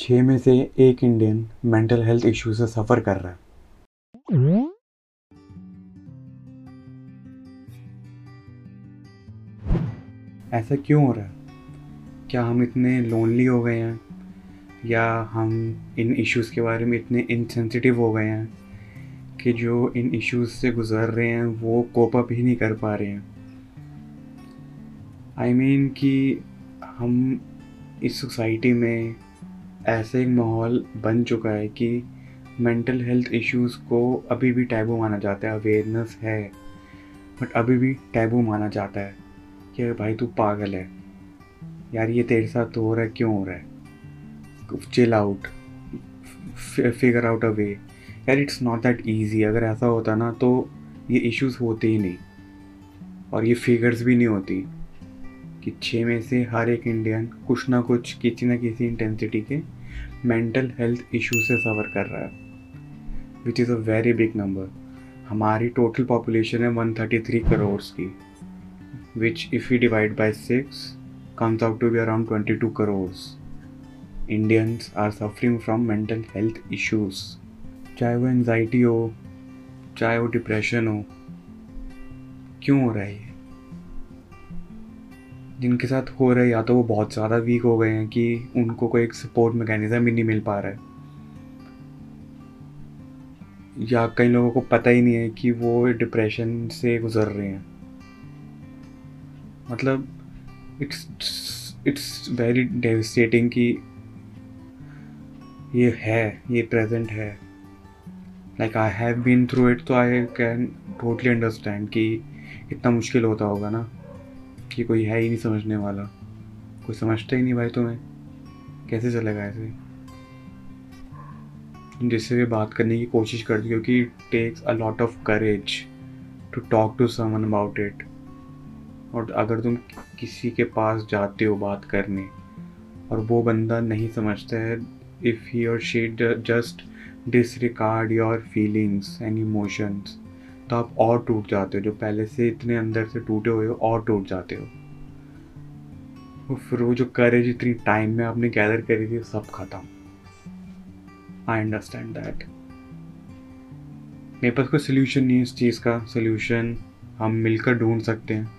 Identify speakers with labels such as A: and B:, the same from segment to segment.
A: छः में से एक इंडियन मेंटल हेल्थ इशू से सफ़र कर रहा है। ऐसा क्यों हो रहा है? क्या हम इतने लोनली हो गए हैं? या हम इन इश्यूज़ के बारे में इतने इनसेंसिटिव हो गए हैं कि जो इन इश्यूज़ से गुज़र रहे हैं, वो कोप अप ही नहीं कर पा रहे हैं? आई I मीन mean कि हम इस सोसाइटी में ऐसे एक माहौल बन चुका है कि मेंटल हेल्थ इश्यूज़ को अभी भी टैबू माना जाता है अवेयरनेस है बट अभी भी टैबू माना जाता है कि भाई तू पागल है। यार ये तेरे साथ हो रहा है, क्यों हो रहा है? Chill out figure out a way यार इट्स नॉट दैट ईजी अगर ऐसा होता ना तो ये इश्यूज़ होते ही नहीं, और ये फिगर्स भी नहीं होती। कि छः में से हर एक इंडियन कुछ ना कुछ, किसी ना किसी इंटेंसिटी के मेंटल हेल्थ इशू से सफ़र कर रहा है which is a very big number हमारी टोटल पॉपुलेशन है 133 करोड़ की which if you divide by six comes out to be around 22 crore Indians are suffering from mental health issues चाहे वो एंजाइटी हो, चाहे वो डिप्रेशन हो, क्यों हो रहा है जिनके साथ हो रहा है, या तो वो बहुत ज़्यादा वीक हो गए हैं कि उनको कोई एक सपोर्ट मैकेनिज्म ही नहीं मिल पा रहा है। या कई लोगों को पता ही नहीं है कि वो डिप्रेशन से गुजर रहे हैं। मतलब इट्स इट्स वेरी डेविस्टेटिंग कि ये है, ये प्रेजेंट है। Like I have been through it तो आई कैन टोटली अंडरस्टैंड कि इतना मुश्किल होता होगा ना। कि कोई है ही नहीं समझने वाला। कोई समझता ही नहीं भाई तुम्हें। कैसे चलेगा ऐसे? जिससे भी बात करने की कोशिश करती क्योंकि it takes a lot of courage to talk to someone about it और अगर तुम किसी के पास जाते हो बात करने, और वो बंदा नहीं समझता है if he or she just disregard your feelings and emotions तो आप और टूट जाते हो, जो पहले से इतने अंदर से टूटे हुए हो, और टूट जाते हो। फिर वो जो करेज इतनी टाइम में आपने गैदर करी थी सब खत्म। आई अंडरस्टैंड दैट मेरे पास कोई सोल्यूशन नहीं है इस चीज़ का। सोल्यूशन हम मिलकर ढूंढ सकते हैं।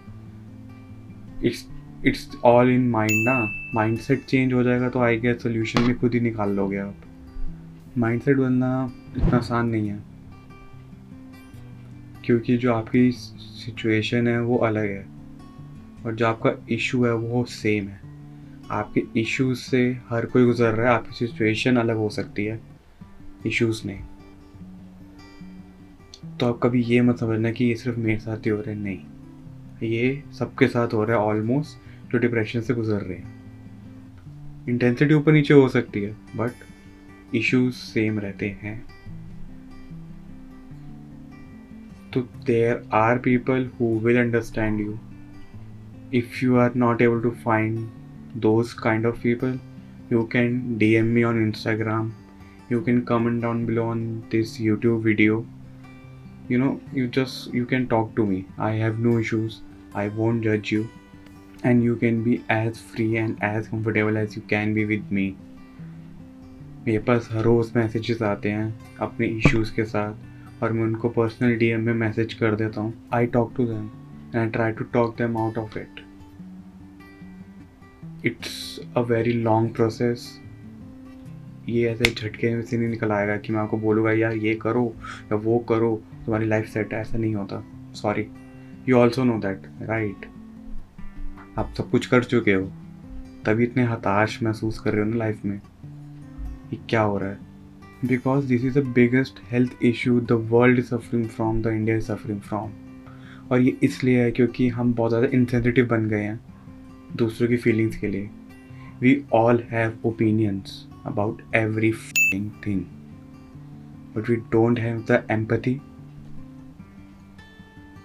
A: It's it's all in mind ना। माइंड सेट चेंज हो जाएगा तो आई गेस सोल्यूशन भी खुद ही निकाल लोगे आप। माइंड सेट बनना इतना आसान नहीं है। क्योंकि जो आपकी सिचुएशन है, वो अलग है। और जो आपका इशू है, वो सेम है। आपके इश्यूज़ से हर कोई गुजर रहा है, आपकी सिचुएशन अलग हो सकती है। इश्यूज़ नहीं। तो आप कभी ये मत समझना कि ये सिर्फ़ मेरे साथ ही हो रहा है। नहीं। ये सबके साथ हो रहा है ऑलमोस्ट जो डिप्रेशन से गुजर रहे हैं। इंटेंसिटी ऊपर नीचे हो सकती है बट इश्यूज़ सेम रहते हैं। तो there are people who will understand you if you are not able to find those kind of people you can D M me on Instagram you can comment down below on this YouTube video you know you just you can talk to me I have no issues I won't जज you and you can be as free and as comfortable as you can be with me मेरे पास हर रोज़ messages आते हैं अपने issues के साथ। और मैं उनको पर्सनल डीएम में मैसेज कर देता हूँ। I talk to them and I try to talk them out of it it's a very long process ये ऐसे झटके से नहीं निकल आएगा कि मैं आपको बोलूँगा, यार, ये करो या वो करो, तुम्हारी लाइफ सेट है। ऐसा नहीं होता। Sorry you also know that right आप सब कुछ कर चुके हो। तभी इतने हताश महसूस कर रहे हो ना लाइफ में कि क्या हो रहा है। Because this is the biggest health issue the world is suffering from the India is suffering from और ये इसलिए है क्योंकि हम बहुत ज़्यादा इंसेंसिटिव बन गए हैं दूसरों की फीलिंग्स के लिए। We all have opinions about everything but we don't have the empathy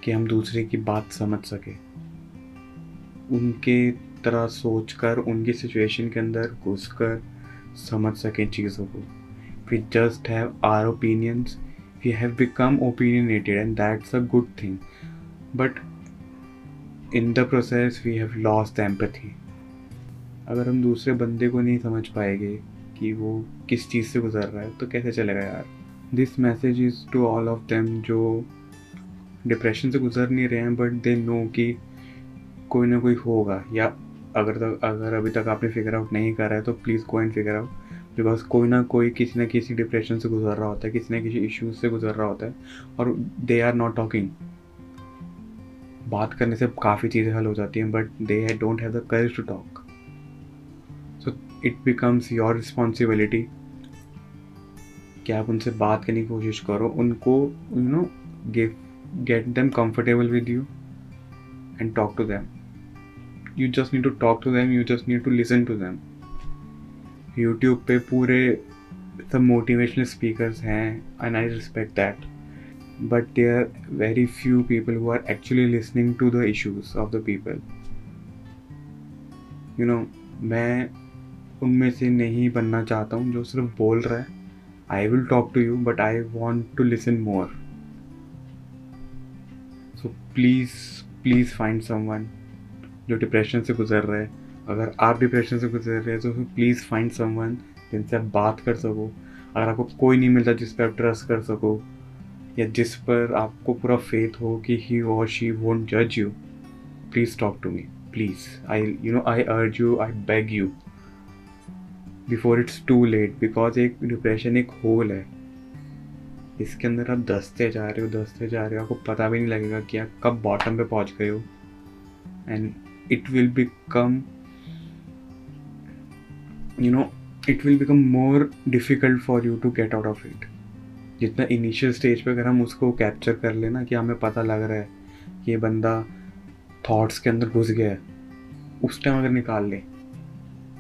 A: कि हम दूसरे की बात समझ सके। उनके तरह सोच कर उनकी सिचुएशन के अंदर घुस कर समझ सकें चीज़ों को। Just have our opinions we have become opinionated and that's a good thing but in the process we have lost the empathy अगर हम दूसरे बंदे को नहीं समझ पाएँगे कि वो किस चीज़ से गुजर रहा है तो कैसे चलेगा यार? This message is to all of them जो डिप्रेशन से गुजर नहीं रहे हैं बट दे नो कि कोई ना कोई होगा। या अगर तक अगर अभी तक आपने फिगर आउट नहीं करा है तो please go and figure out because कोई ना कोई किसी ना किसी डिप्रेशन से गुजर रहा होता है, किसी ना किसी इश्यूज़ से गुजर रहा होता है, और दे आर नॉट टॉकिंग बात करने से काफ़ी चीज़ें हल हो जाती हैं but they don't have the courage to talk so it becomes your responsibility कि आप उनसे बात करने की कोशिश करो, उनको you know get them comfortable with you and talk to them you just need to talk to them you just need to listen to them YouTube पे पूरे सब मोटिवेशनल स्पीकर्स हैं and I respect that but they are very few people who are actually listening to the issues of the people you know मैं उनमें से नहीं बनना चाहता हूँ जो सिर्फ़ बोल रहा है। I will talk to you but I want to listen more so please please find someone जो डिप्रेशन से गुजर रहे है। अगर आप डिप्रेशन से गुजर रहे हैं तो प्लीज़ फाइंड समवन जिनसे आप बात कर सको। अगर आपको कोई नहीं मिलता जिस पर आप ट्रस्ट कर सको, या जिस पर आपको पूरा फेथ हो कि ही और शी वोंट जज you please talk to me please I you know I urge you I beg you before it's too late because एक डिप्रेशन एक होल है। इसके अंदर आप दसते जा रहे हो, दसते जा रहे हो, आपको पता भी नहीं लगेगा कि आप कब बॉटम पे पहुँच गए हो। And it will become you know, it will become more difficult for you to get out of it. जितना इनिशियल स्टेज पे अगर हम उसको कैप्चर कर लेना कि हमें पता लग रहा है कि ये बंदा थॉट्स के अंदर घुस गया है, उस टाइम अगर निकाल लें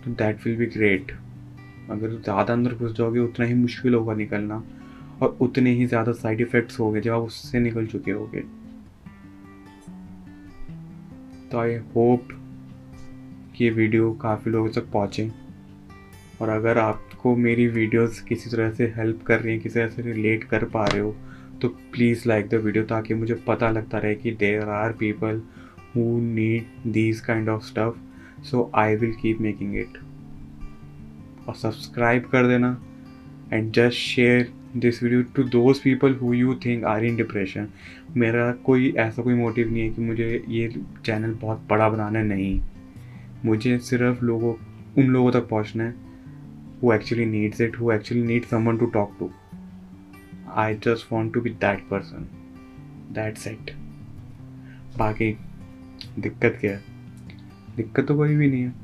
A: तो दैट विल बी ग्रेट अगर ज़्यादा अंदर घुस जाओगे, उतना ही मुश्किल होगा निकलना और उतने ही ज़्यादा साइड इफ़ेक्ट्स होंगे जब आप उससे निकल चुके होगे. तो आई होप कि ये वीडियो काफ़ी लोगों तक पहुँचे. और अगर आपको मेरी वीडियोस किसी तरह से हेल्प कर रही हैं, किसी तरह से रिलेट कर पा रहे हो तो प्लीज़ लाइक द वीडियो ताकि मुझे पता लगता रहे कि there are people who need these kind of stuff so I will keep making it और सब्सक्राइब कर देना and just share this video to those people who you think are in depression मेरा कोई ऐसा कोई मोटिव नहीं है कि मुझे ये चैनल बहुत बड़ा बनाना नहीं मुझे सिर्फ़ लोगों, उन लोगों तक पहुँचना है who actually needs it, who actually needs someone to talk to. I just want to be that person. That's it. बाकी दिक्कत क्या है दिक्कत तो कोई भी नहीं है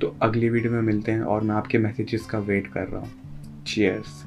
A: तो अगली वीडियो में मिलते हैं और मैं आपके मैसेजेस का वेट कर रहा हूँ चीयर्स